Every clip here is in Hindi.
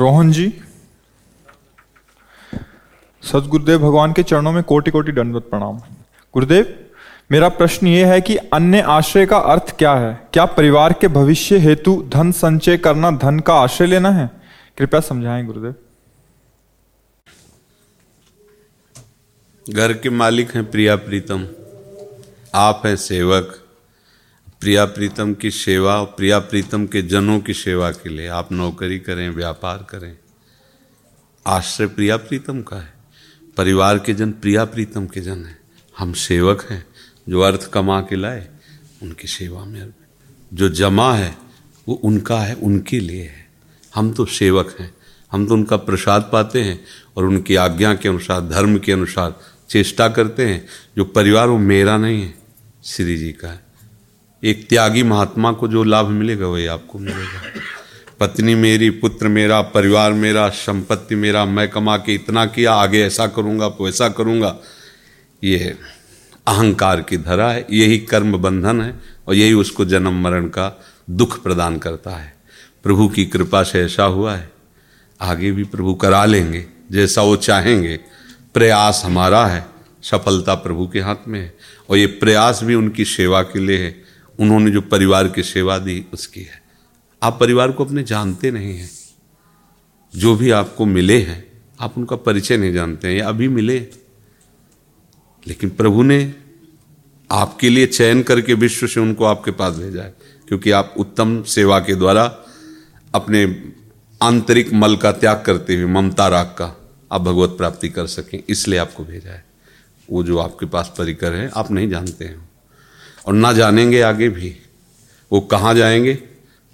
रोहन जी, सदगुरुदेव भगवान के चरणों में कोटि कोटि दंडवत प्रणाम। गुरुदेव, मेरा प्रश्न ये है कि अन्य आश्रय का अर्थ क्या है? क्या परिवार के भविष्य हेतु धन संचय करना धन का आश्रय लेना है? कृपया समझाएँ गुरुदेव। घर के मालिक हैं प्रिया प्रीतम। आप हैं सेवक। प्रिया प्रीतम की सेवा और प्रिया प्रीतम के जनों की सेवा के लिए आप नौकरी करें, व्यापार करें। आश्रय प्रिया प्रीतम का है। परिवार के जन प्रिया प्रीतम के जन हैं। हम सेवक हैं जो अर्थ कमा के लाए, उनकी सेवा में जो जमा है, वो उनका है, उनके लिए है। हम तो सेवक हैं। हम तो उनका प्रसाद पाते हैं और उनकी आज्ञा के अनुसार, धर्म के अनुसार चेष्टा करते हैं, जो परिवार वो मेरा नहीं है, श्री जी का है। एक त्यागी महात्मा को जो लाभ मिलेगा वही आपको मिलेगा। पत्नी मेरी, पुत्र मेरा, परिवार मेरा, संपत्ति मेरा, मैं कमा के इतना किया, आगे ऐसा करूँगा ऐसा करूँगा। ये अहंकार की धरा है, यही कर्म बंधन है और यही उसको जन्म मरण का दुख प्रदान करता है। प्रभु की कृपा से ऐसा हुआ है, आगे भी प्रभु करा लेंगे, जैसा वो चाहेंगे। प्रयास हमारा है, सफलता प्रभु के हाथ में है और ये प्रयास भी उनकी सेवा के लिए है। उन्होंने जो परिवार की सेवा दी, उसकी है। आप परिवार को अपने जानते नहीं हैं। जो भी आपको मिले हैं, आप उनका परिचय नहीं जानते हैं, या अभी मिले। लेकिन प्रभु ने आपके लिए चयन करके विश्व से उनको आपके पास भेजा है, क्योंकि आप उत्तम सेवा के द्वारा अपने आंतरिक मल का त्याग करते हुए, ममता राग का आप भगवत प्राप्ति कर सकें, इसलिए आपको भेजा है। वो जो आपके पास परिकर है, आप नहीं जानते हैं। और ना जानेंगे आगे भी। वो कहाँ जाएँगे?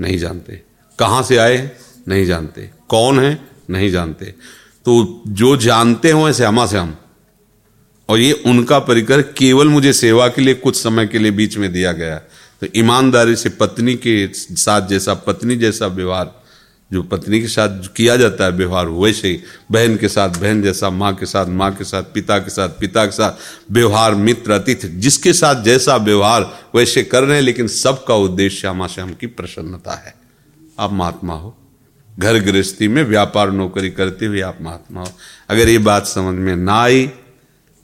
नहीं जानते। कहाँ से आए? नहीं जानते। कौन है? नहीं जानते। तो जो जानते हो ऐसे हमा से हम। और ये उनका परिकर केवल मुझे सेवा के लिए, कुछ समय के लिए बीच में दिया गया। तो ईमानदारी से पत्नी के साथ जैसा, पत्नी जैसा व्यवहार जो पत्नी के साथ किया जाता है व्यवहार, वैसे ही बहन के साथ, बहन जैसा, माँ के साथ, माँ के साथ, पिता के साथ, पिता के साथ व्यवहार, मित्र, अतिथि, जिसके साथ जैसा व्यवहार वैसे कर रहे हैं, लेकिन सबका उद्देश्य श्यामा श्याम की प्रसन्नता है। आप महात्मा हो। घर गृहस्थी में व्यापार नौकरी करते हुए आप महात्मा हो। अगर ये बात समझ में ना आई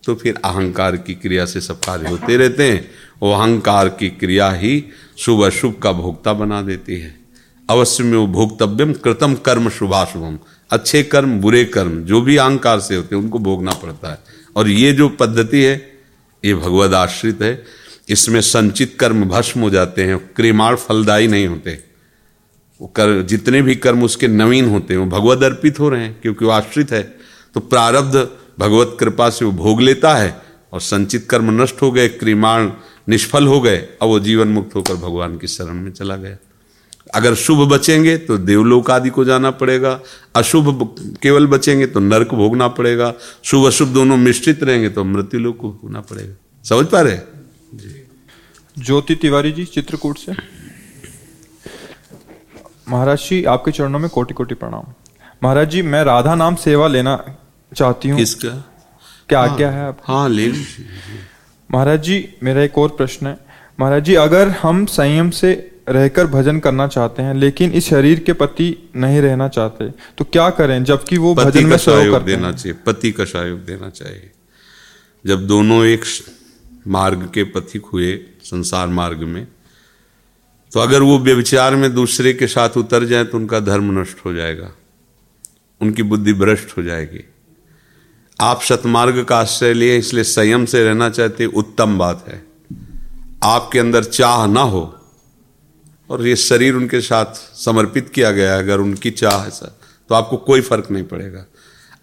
तो फिर अहंकार की क्रिया से सब कार्य होते रहते हैं वो अहंकार की क्रिया ही शुभ अशुभ का भोक्ता बना देती है। अवश्य में वो भोक्तव्यम कृतम कर्म शुभाशुभम अच्छे कर्म, बुरे कर्म, जो भी अहंकार से होते हैं, उनको भोगना पड़ता है। और ये जो पद्धति है, ये भगवद आश्रित है। इसमें संचित कर्म भस्म हो जाते हैं, क्रिमाण फलदायी नहीं होते। वो कर, जितने भी कर्म उसके नवीन होते हैं, वो भगवद अर्पित हो रहे हैं, क्योंकि वो आश्रित है। तो प्रारब्ध भगवत कृपा से वो भोग लेता है, और संचित कर्म नष्ट हो गए, क्रिमाण निष्फल हो गए, अब वो जीवन मुक्त होकर भगवान की शरण में चला गया। अगर शुभ बचेंगे तो देवलोक आदि को जाना पड़ेगा। अशुभ केवल बचेंगे तो नर्क भोगना पड़ेगा। शुभ अशुभ दोनों मिश्रित रहेंगे तो मृत्यु लोक को भोगना पड़ेगा। समझ पा रहे ज्योति तिवारी जी चित्रकूट से। महाराज जी आपके चरणों में कोटि कोटि प्रणाम। महाराज जी मैं राधा नाम सेवा लेना चाहती हूँ। किसका? क्या हाँ, आज्ञा है आप हाँ ले महाराज जी मेरा एक और प्रश्न है। महाराज जी अगर हम संयम से रहकर भजन करना चाहते हैं लेकिन इस शरीर के पति नहीं रहना चाहते। तो क्या करें जबकि वो भजन में सहयोग सहयोग देना चाहिए पति का सहयोग देना चाहिए। जब दोनों एक मार्ग के पथिक हुए संसार मार्ग में तो अगर वो व्यविचार में दूसरे के साथ उतर जाए तो उनका धर्म नष्ट हो जाएगा। उनकी बुद्धि भ्रष्ट हो जाएगी। आप सतमार्ग का आश्रय लिए इसलिए संयम से रहना चाहते उत्तम बात है। आपके अंदर चाह ना हो और ये शरीर उनके साथ समर्पित किया गया है, अगर उनकी चाह है तो आपको कोई फ़र्क नहीं पड़ेगा।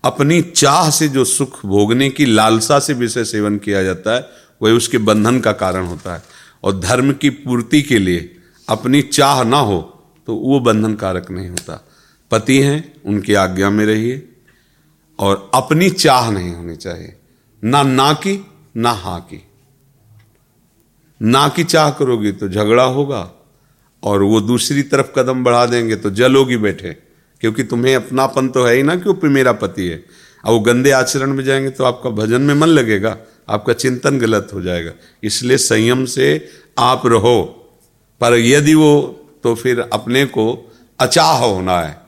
अपनी चाह से जो सुख भोगने की लालसा से विषय सेवन किया जाता है, वही उसके बंधन का कारण होता है। और धर्म की पूर्ति के लिए अपनी चाह ना हो तो वो बंधन कारक नहीं होता। पति हैं, उनकी आज्ञा में रहिए, और अपनी चाह नहीं होनी चाहिए। ना ना की, ना हा की। ना की चाह करोगी तो झगड़ा होगा और वो दूसरी तरफ़ कदम बढ़ा देंगे तो जलोगी बैठे। क्योंकि तुम्हें अपनापन तो है ही ना कि वो मेरा पति है। अब वो गंदे आचरण में जाएँगे तो आपका भजन में मन लगेगा, आपका चिंतन गलत हो जाएगा। इसलिए संयम से आप रहो। पर यदि वो तो फिर अपने को अचाह होना है।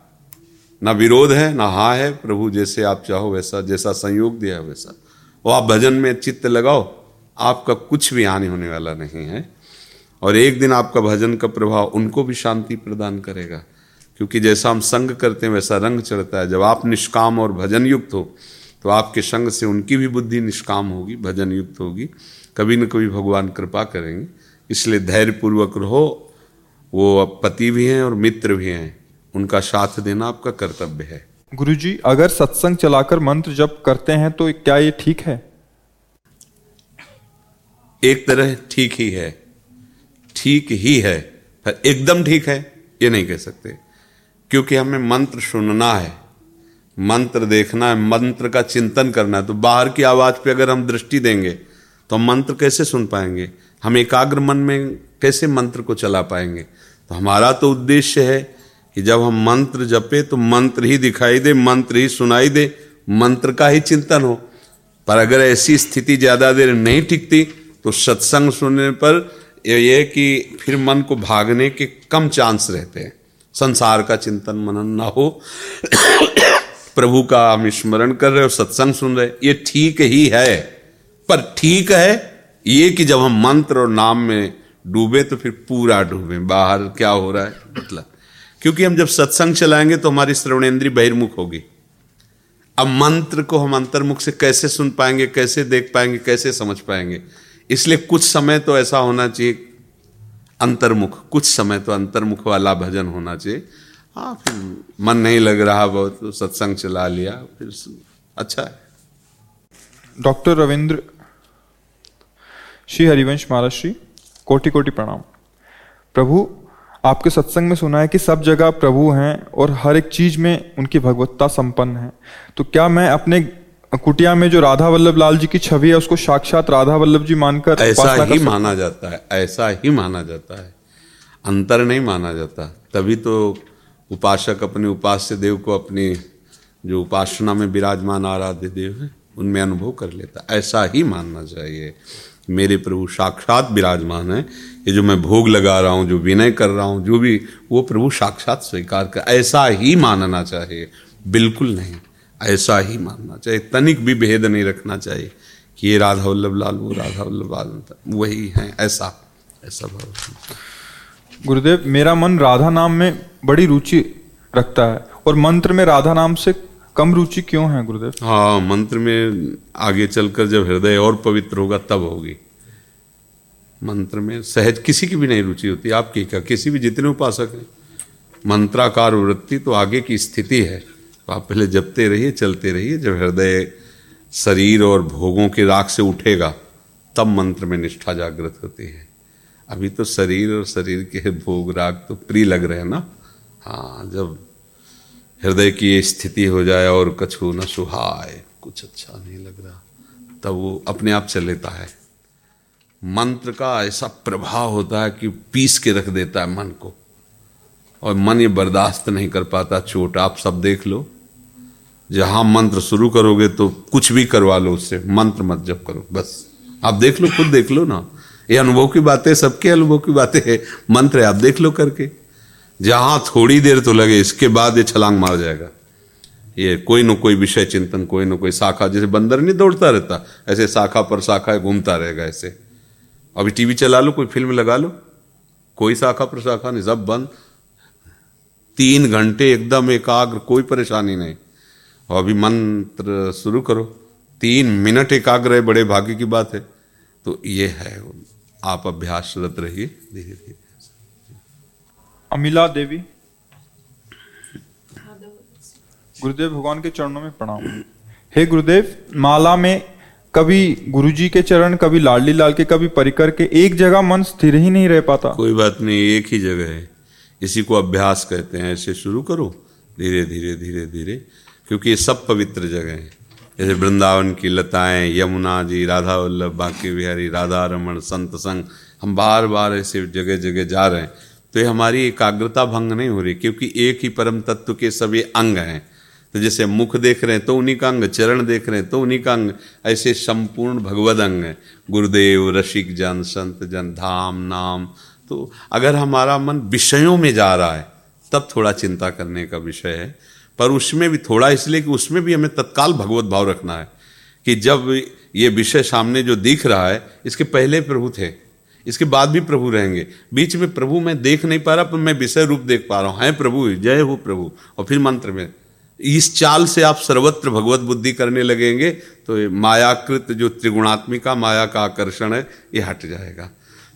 ना विरोध है, ना हा है, प्रभु जैसे आप चाहो वैसा, जैसा संयोग दिया वैसा। वो आप भजन में चित्त लगाओ, आपका कुछ भी हानि होने वाला नहीं है। और एक दिन आपका भजन का प्रभाव उनको भी शांति प्रदान करेगा। क्योंकि जैसा हम संग करते हैं वैसा रंग चढ़ता है। जब आप निष्काम और भजन युक्त हो तो आपके संग से उनकी भी बुद्धि निष्काम होगी भजन युक्त होगी। कभी न कभी भगवान कृपा करेंगे। इसलिए धैर्यपूर्वक रहो। वो पति भी हैं और मित्र भी हैं। उनका साथ देना आपका कर्तव्य है। गुरुजी अगर सत्संग चलाकर मंत्र जप करते हैं तो क्या ये ठीक है? एक तरह ठीक ही है। ठीक ही है। पर एकदम ठीक है, ये नहीं कह सकते। क्योंकि हमें मंत्र सुनना है, मंत्र देखना है, मंत्र का चिंतन करना है। तो बाहर की आवाज़ पे अगर हम दृष्टि देंगे तो हम मंत्र कैसे सुन पाएँगे? हम एकाग्र मन में कैसे मंत्र को चला पाएँगे? तो हमारा तो उद्देश्य है कि जब हम मंत्र जपे तो मंत्र ही दिखाई दे, मंत्र ही सुनाई दे, मंत्र का ही चिंतन हो। पर अगर ऐसी स्थिति ज़्यादा देर नहीं टिकती तो सत्संग सुनने पर ये कि फिर मन को भागने के कम चांस रहते हैं। संसार का चिंतन मनन ना हो। प्रभु का हम स्मरण कर रहे हो सत्संग सुन रहे ये ठीक ही है। पर ठीक है ये कि जब हम मंत्र और नाम में डूबे तो फिर पूरा डूबे। बाहर क्या हो रहा है? मतलब। क्योंकि हम जब सत्संग चलाएँगे तो हमारी श्रवणेन्द्रीय बहिर्मुख होगी। अब मंत्र को हम अंतर्मुख से कैसे सुन पाएँगे, कैसे देख पाएँगे, कैसे समझ पाएँगे? इसलिए कुछ समय तो ऐसा होना चाहिए, अंतर्मुख, कुछ समय तो अंतर्मुख वाला भजन होना चाहिए। हाँ फिर मन नहीं लग रहा बहुत तो सत्संग चला लिया, फिर अच्छा है। डॉक्टर रविंद्र, श्री हरिवंश महाराज श्री, कोटि कोटि प्रणाम। प्रभु, आपके सत्संग में सुना है कि सब जगह प्रभु हैं और हर एक चीज़ में उनकी भगवत्ता संपन्न है। तो क्या मैं अपने कुटिया में जो राधा वल्लभ लाल जी की छवि है उसको साक्षात राधा वल्लभ जी मानकर ऐसा ही। माना जाता है ऐसा ही माना जाता है। अंतर नहीं माना जाता। तभी तो उपासक अपने उपास्य देव को अपनी जो उपासना में विराजमान आराध्य देव है उनमें अनुभव कर लेता। ऐसा ही मानना चाहिए। मेरे प्रभु साक्षात विराजमान है। ये जो मैं भोग लगा रहा हूँ जो विनय कर रहा हूँ जो भी वो प्रभु साक्षात स्वीकार कर ऐसा ही मानना चाहिए। बिल्कुल नहीं। ऐसा ही मानना चाहिए। तनिक भी भेद नहीं रखना चाहिए कि ये राधा वल्लभ लाल वो राधा वल्लभ लाल वही है ऐसा ऐसा भाव गुरुदेव मेरा मन राधा नाम में बड़ी रुचि रखता है और मंत्र में राधा नाम से कम रुचि क्यों है गुरुदेव? हाँ मंत्र में आगे चलकर जब हृदय और पवित्र होगा तब होगी। मंत्र में सहज किसी की भी नहीं रुचि होती आपकी क्या किसी भी जितने उपासक हैं। मंत्राकार वृत्ति तो आगे की स्थिति है। तो आप पहले जपते रहिए, चलते रहिए। जब हृदय शरीर और भोगों के राग से उठेगा, तब मंत्र में निष्ठा जागृत होती है। अभी तो शरीर और शरीर के भोग राग तो प्रिय लग रहे हैं ना? हाँ जब हृदय की स्थिति हो जाए और कछु न सुहाए, कुछ अच्छा नहीं लग रहा, तब वो अपने आप चल लेता है। मंत्र का ऐसा प्रभाव होता है कि पीस के रख देता है मन को। और मन ये बर्दाश्त नहीं कर पाता, चोट, आप सब देख लो। जहाँ मंत्र शुरू करोगे तो कुछ भी करवा लो उससे, मंत्र मत जब करो, बस। आप देख लो, खुद देख लो ना। ये अनुभव की बातें, सबके अनुभव की बातें है, मंत्र है, आप देख लो करके। जहाँ थोड़ी देर तो लगे, इसके बाद ये छलांग मार जाएगा। ये कोई न कोई विषय चिंतन, कोई न कोई शाखा, जैसे बंदर नहीं दौड़ता रहता, ऐसे शाखा पर शाखा घूमता रहेगा ऐसे। अभी टीवी चला लो, कोई फ़िल्म लगा लो, कोई शाखा पर शाखा नहीं, सब बंद। तीन घंटे एकदम एकाग्र, कोई परेशानी नहीं। अभी मंत्र शुरू करो। तीन मिनट एकाग्र है बड़े भाग्य की बात है। तो ये है आप अभ्यासरत रहिए धीरे धीरे। अमिला देवी। गुरुदेव भगवान के चरणों में प्रणाम। हे गुरुदेव माला में कभी गुरुजी के चरण कभी लाडली लाल के कभी परिकर के एक जगह मन स्थिर ही नहीं रह पाता। कोई बात नहीं एक ही जगह है। इसी को अभ्यास कहते हैं। ऐसे शुरू करो। धीरे धीरे धीरे धीरे। क्योंकि ये सब पवित्र जगह हैं। जैसे वृंदावन की लताएँ, यमुना जी, राधा वल्लभ, बांके बिहारी, राधा रमन संत संग हम बार बार ऐसे जगह जगह जा रहे हैं। तो ये हमारी एकाग्रता भंग नहीं हो रही, क्योंकि एक ही परम तत्व के सभी अंग हैं। तो जैसे मुख देख रहे हैं तो उन्हीं का अंग, चरण देख रहे हैं तो उन्हीं का अंग, ऐसे संपूर्ण भगवद अंग है। गुरुदेव, रसिक जन, संत जन, धाम, नाम। तो अगर हमारा मन विषयों में जा रहा है, तब थोड़ा चिंता करने का विषय है। पर उसमें भी थोड़ा इसलिए कि उसमें भी हमें तत्काल भगवत भाव रखना है कि जब ये विषय सामने जो दिख रहा है, इसके पहले प्रभु थे, इसके बाद भी प्रभु रहेंगे। बीच में प्रभु मैं देख नहीं पा रहा, पर मैं विषय रूप देख पा रहा हूँ। है प्रभु, जय हो प्रभु। और फिर मंत्र में, इस चाल से आप सर्वत्र भगवत बुद्धि करने लगेंगे तो मायाकृत जो त्रिगुणात्मिका, माया का आकर्षण है, ये हट जाएगा।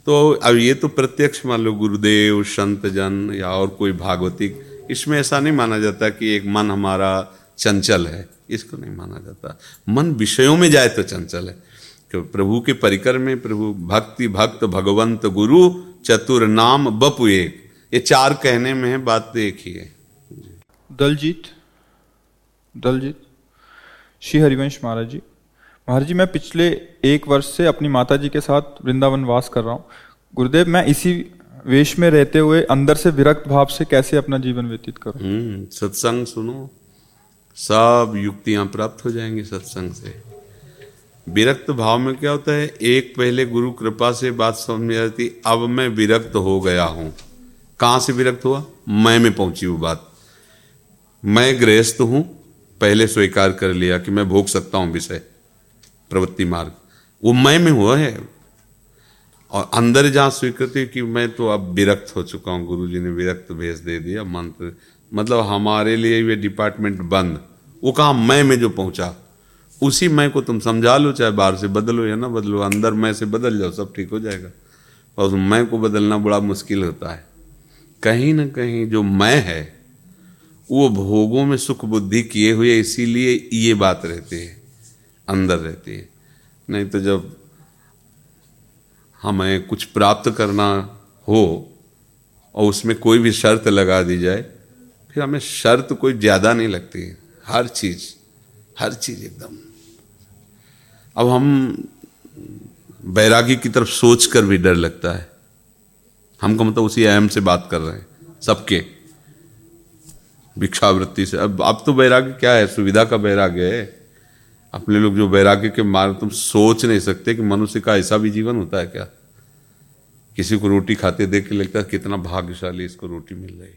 तो अब ये तो प्रत्यक्ष मान लो, गुरुदेव, संत जन, या और कोई भागवतिक इसमें ऐसा नहीं माना जाता कि एक मन हमारा चंचल है, इसको नहीं माना जाता। मन विषयों में जाए तो चंचल है। क्यों? प्रभु के परिकर में प्रभु भक्ति, भक्त, भगवंत, गुरु, चतुर नाम, बपु एक। ये चार कहने में है, बात तो ही है। दलजीत दलजीत, श्री हरिवंश महाराज जी। महाराज जी, मैं पिछले एक वर्ष से अपनी माता जी के साथ वृंदावन वास कर रहा हूँ। गुरुदेव, मैं इसी वेश में रहते हुए अंदर से विरक्त भाव से कैसे अपना जीवन व्यतीत करो? हम्म, सत्संग सुनो। सब युक्तियाँ प्राप्त हो जाएँगी सत्संग से। विरक्त भाव में क्या होता है? एक पहले गुरु कृपा से बात समझ में आती अब मैं विरक्त हो गया हूँ। कहाँ से विरक्त हुआ? मैं में पहुँची वो बात। मैं गृहस्थ हूँ पहले स्वीकार कर लिया कि मैं भोग सकता हूँ विषय प्रवृत्ति मार्ग। वो मैं में हुआ है और अंदर जहाँ स्वीकृति कि मैं तो अब विरक्त हो चुका हूँ गुरु जी ने विरक्त भेज दे दिया मंत्र। मतलब हमारे लिए ये डिपार्टमेंट बंद। वो कहा, मैं, में जो पहुँचा, उसी मैं को तुम समझा लो, चाहे बाहर से बदलो या ना बदलो, अंदर मैं से बदल जाओ, सब ठीक हो जाएगा। और उस मैं को बदलना बड़ा मुश्किल होता है। कहीं ना कहीं जो मैं है, वो भोगों में सुख बुद्धि किए हुए इसीलिए ये बात रहती है, अंदर रहती है। नहीं तो जब हमें कुछ प्राप्त करना हो और उसमें कोई भी शर्त लगा दी जाए, फिर हमें शर्त कोई ज़्यादा नहीं लगती। हर चीज़ हर चीज़ एकदम। अब हम बैरागी की तरफ़ सोच कर भी डर लगता है। हमको मतलब उसी अहम से बात कर रहे हैं, सबके। भिक्षावृत्ति से। अब अब तो बैराग्य क्या है? सुविधा का बैराग्य है। अपने लोग जो वैराग्य के मार्ग तुम सोच नहीं सकते कि मनुष्य का ऐसा भी जीवन होता है क्या? किसी को रोटी खाते देख के लगता है कितना भाग्यशाली इसको रोटी मिल रही।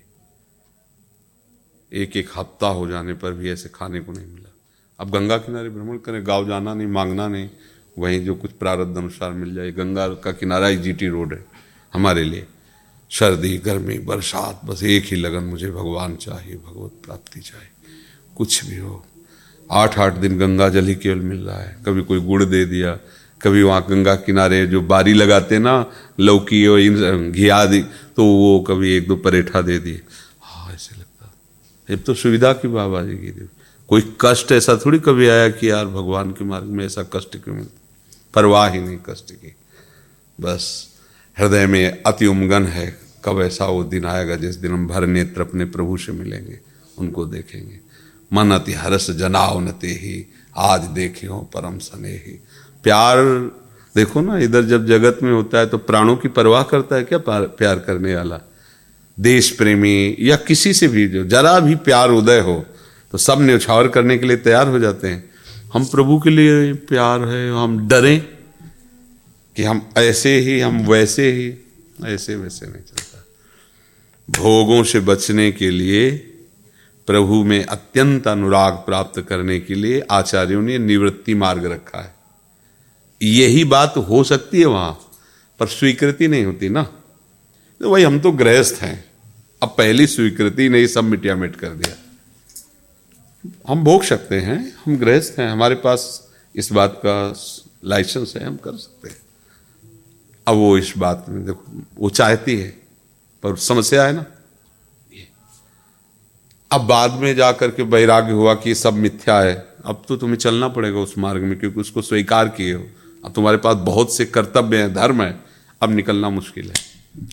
एक एक हफ़्ता हो जाने पर भी ऐसे खाने को नहीं मिला। अब गंगा किनारे भ्रमण करें, गाँव जाना नहीं, मांगना नहीं, वहीं जो कुछ प्रारब्ध अनुसार मिल जाए। गंगा का किनारा ही जीटी रोड है, हमारे लिए। सर्दी, गर्मी, बरसात, बस एक ही लगन मुझे भगवान चाहिए, भगवत प्राप्ति चाहिए। कुछ भी हो आठ आठ दिन गंगा जल ही केवल मिल रहा है। कभी कोई गुड़ दे दिया, कभी वहाँ गंगा किनारे जो बारी लगाते ना, लौकी और इन घिया दी तो वो कभी एक दो परेठा दे दिए। हाँ ऐसे लगता अब तो सुविधा की बाबा जी की कोई कष्ट ऐसा थोड़ी कभी आया कि यार भगवान के मार्ग में ऐसा कष्ट क्यों मिलता परवाह ही नहीं कष्ट की। बस, हृदय में अति उमगन है, कब ऐसा वो दिन आएगा जिस दिन हम भर नेत्र अपने प्रभु से मिलेंगे, उनको देखेंगे। मन अति हर्ष जनाव नते ही आज देखे हो परम सने ही प्यार, देखो ना, इधर जब जगत में होता है तो प्राणों की परवाह करता है क्या प्यार करने वाला? देश प्रेमी या किसी से भी जो जरा भी प्यार उदय हो तो सब न्यौछावर करने के लिए तैयार हो जाते हैं। हम प्रभु के लिए प्यार है, हम डरें कि हम ऐसे ही, हम वैसे ही, ऐसे वैसे नहीं चलता। भोगों से बचने के लिए प्रभु में अत्यंत अनुराग प्राप्त करने के लिए आचार्यों ने निवृत्ति मार्ग रखा है। यही बात हो सकती है वहाँ, पर स्वीकृति नहीं होती ना। तो भाई, हम तो गृहस्थ हैं। अब पहली स्वीकृति नहीं सब मिटिया मिट कर दिया। हम भोग सकते हैं, हम गृहस्थ हैं, हमारे पास इस बात का लाइसेंस है, हम कर सकते हैं। अब वो इस बात में देखो, वो चाहती है, पर समस्या है ना। अब बाद में जाकर के वैराग्य हुआ कि सब मिथ्या है। अब तो तुम्हें चलना पड़ेगा उस मार्ग में क्योंकि उसको स्वीकार किए हो। अब तुम्हारे पास बहुत से कर्तव्य हैं, धर्म है। अब निकलना मुश्किल है।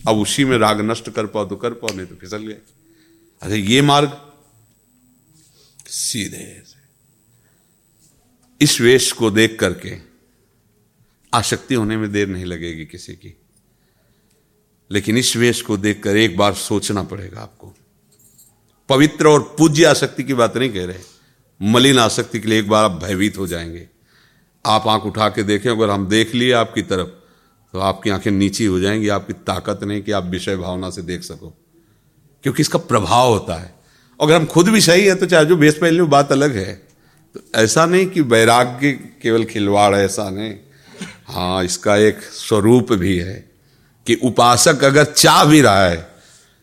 अब उसी में राग नष्ट कर पाओ तो कर पाओ, नहीं तो फिसल गए। अरे ये मार्ग सीधे इस वेश को देख करके आसक्ति होने में देर नहीं लगेगी किसी की। लेकिन इस वेश को देखकर एक बार सोचना पड़ेगा आपको। पवित्र और पूज्य आसक्ति की बात नहीं कह रहे। मलिन आसक्ति के लिए एक बार आप भयभीत हो जाएँगे। आप आँख उठा के देखें, अगर हम देख लिए आपकी तरफ़ तो आपकी आँखें नीची हो जाएँगी, आपकी ताकत नहीं कि आप विषय भावना से देख सको। क्योंकि इसका प्रभाव होता है। अगर हम खुद भी सही है तो चाहे जो बेस पहले बात अलग है। तो ऐसा नहीं कि वैराग्य केवल खिलवाड़ है, ऐसा नहीं। हाँ इसका एक स्वरूप भी है कि उपासक अगर चाह भी रहा है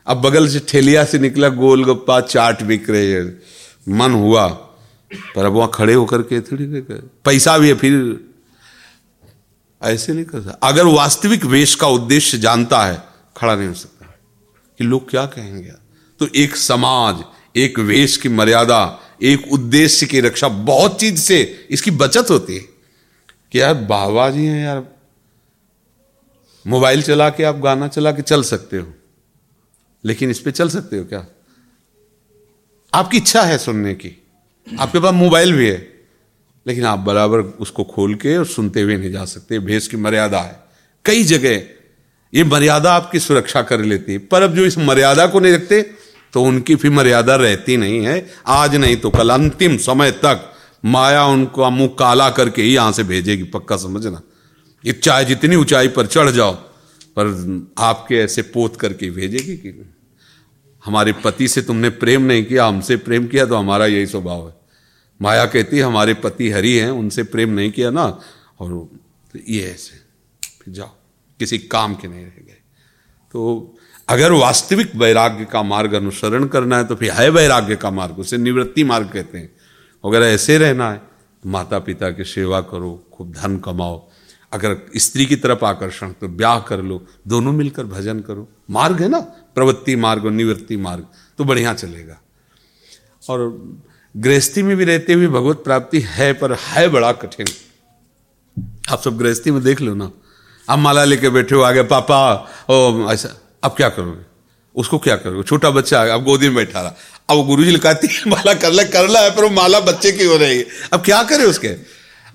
अब बगल से ठेलिया से निकला, गोलगप्पा, चाट बिक रहे है। मन हुआ, पर अब वहाँ खड़े होकर के थोड़ी पैसा भी है, फिर ऐसे नहीं कर सकता। अगर वास्तविक वेश का उद्देश्य जानता है, खड़ा नहीं हो सकता कि लोग क्या कहेंगे? तो एक समाज, एक वेश की मर्यादा, एक उद्देश्य की रक्षा बहुत चीज़ से इसकी बचत होती है। कि यार, बाबा जी हैं यार, मोबाइल चला के आप गाना चला के चल सकते हो। लेकिन इस पर चल सकते हो क्या? आपकी इच्छा है सुनने की। आपके पास मोबाइल भी है, लेकिन आप बराबर उसको खोल के और सुनते हुए नहीं जा सकते। भेष की मर्यादा है। कई जगह ये मर्यादा आपकी सुरक्षा कर लेती है, पर अब जो इस मर्यादा को नहीं रखते तो उनकी फिर मर्यादा रहती नहीं है। आज नहीं तो कल अंतिम समय तक माया उनको मुँह काला करके ही यहाँ से भेजेगी, पक्का समझना। ये चाहे जितनी ऊंचाई पर चढ़ जाओ, पर आपके ऐसे पोत करके भेजेगी कि हमारे पति से तुमने प्रेम नहीं किया, हमसे प्रेम किया तो हमारा यही स्वभाव है। माया कहती, हमारे पति हरि हैं, उनसे प्रेम नहीं किया ना, और तो ये ऐसे। फिर जाओ, किसी काम के नहीं रह गए। तो अगर वास्तविक वैराग्य का मार्ग अनुसरण करना है तो फिर है वैराग्य का मार्ग, उसे निवृत्ति मार्ग कहते हैं। अगर ऐसे रहना है तो माता पिता की सेवा करो, खूब धन कमाओ अगर स्त्री की तरफ़ आकर्षण तो ब्याह कर लो, दोनों मिलकर भजन करो। मार्ग है ना? प्रवृत्ति मार्ग और निवृत्ति मार्ग तो बढ़िया चलेगा। और गृहस्थी में भी रहते हुए भगवत प्राप्ति है, पर है बड़ा कठिन। आप सब गृहस्थी में देख लो ना। अब माला लेके बैठे हो, आगे, पापा, ओ, ऐसा, अब क्या करोगे? उसको क्या करोगे? छोटा बच्चा आ अब गोदी में बैठा रहा। अब गुरु जी लिखाती है, माला कर ले, कर ला है पर वो माला बच्चे की हो रही है। अब क्या करे उसके?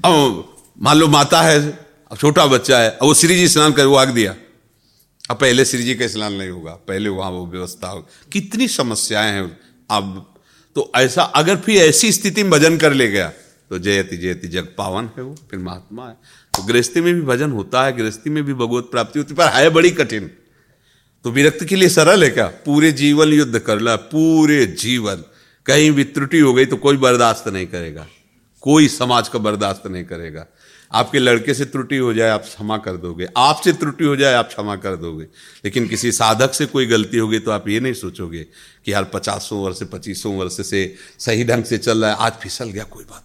अब मान लो माता है अब छोटा बच्चा है, अब वो श्री जी स्नान कर, वो आग दिया। अब पहले श्री जी का स्नान नहीं होगा, पहले वहाँ वो व्यवस्था होगी कितनी समस्याएँ हैं अब। तो ऐसा, अगर फिर ऐसी स्थिति में भजन कर ले गया तो जयति जयति जग पावन है वो, फिर महात्मा है। तो गृहस्थी में भी भजन होता है, गृहस्थी में भी भगवत प्राप्ति होती पर है बड़ी कठिन। तो विरक्त के लिए सरल है क्या? पूरे जीवन युद्ध कर ला, पूरे जीवन। कहीं भी त्रुटि हो गई तो कोई बर्दाश्त नहीं करेगा। कोई समाज का बर्दाश्त नहीं करेगा। आपके लड़के से त्रुटि हो जाए, आप क्षमा कर दोगे। आपसे त्रुटि हो जाए, आप क्षमा कर दोगे। लेकिन किसी साधक से कोई गलती होगी तो आप ये नहीं सोचोगे कि यार पचासों वर्ष पच्चीसों वर्ष से सही ढंग से चल रहा है, आज फिसल गया, कोई बात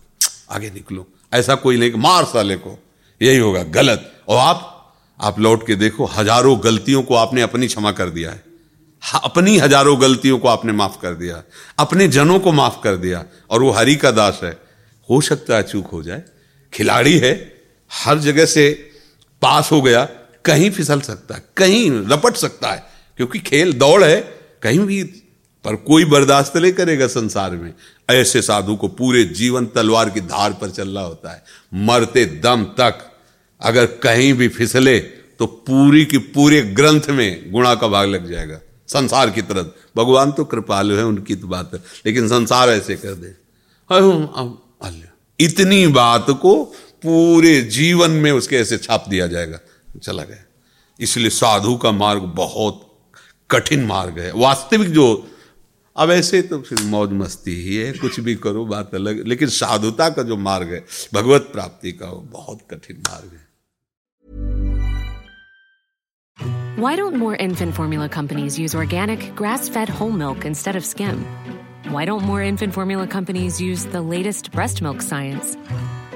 आगे निकलो। ऐसा कोई नहीं मार साले को। यही होगा, गलत। और आप आप लौट के देखो, हज़ारों गलतियों को आपने अपनी क्षमा कर दिया है, अपनी हज़ारों गलतियों को आपने माफ़ कर दिया। अपने जनों को माफ़ कर दिया। और वो हरि का दास है। हो सकता है चूक हो जाए। खिलाड़ी है। हर जगह से पास हो गया, कहीं फिसल सकता है, कहीं लपट सकता है, क्योंकि खेल दौड़ है, कहीं भी, पर कोई बर्दाश्त नहीं करेगा संसार में। ऐसे साधु को पूरे जीवन तलवार की धार पर चलना होता है। मरते दम तक अगर कहीं भी फिसले तो पूरी की पूरे ग्रंथ में गुणा का भाग लग जाएगा। संसार की तरह भगवान तो कृपालु है, उनकी तो बात है। लेकिन संसार ऐसे कर दे। इतनी बात को पूरे जीवन में उसके ऐसे छाप दिया जाएगा चला गया इसलिए साधु का मार्ग बहुत कठिन मार्ग है वास्तविक जो अब ऐसे तो फिर मौज मस्ती ही है कुछ भी करो बात अलग लेकिन साधुता का जो मार्ग है भगवत प्राप्ति का वो बहुत कठिन मार्ग है Why don't more infant formula companies use organic, grass fed whole milk instead of skim? Why don't more infant formula companies use the latest breast milk science?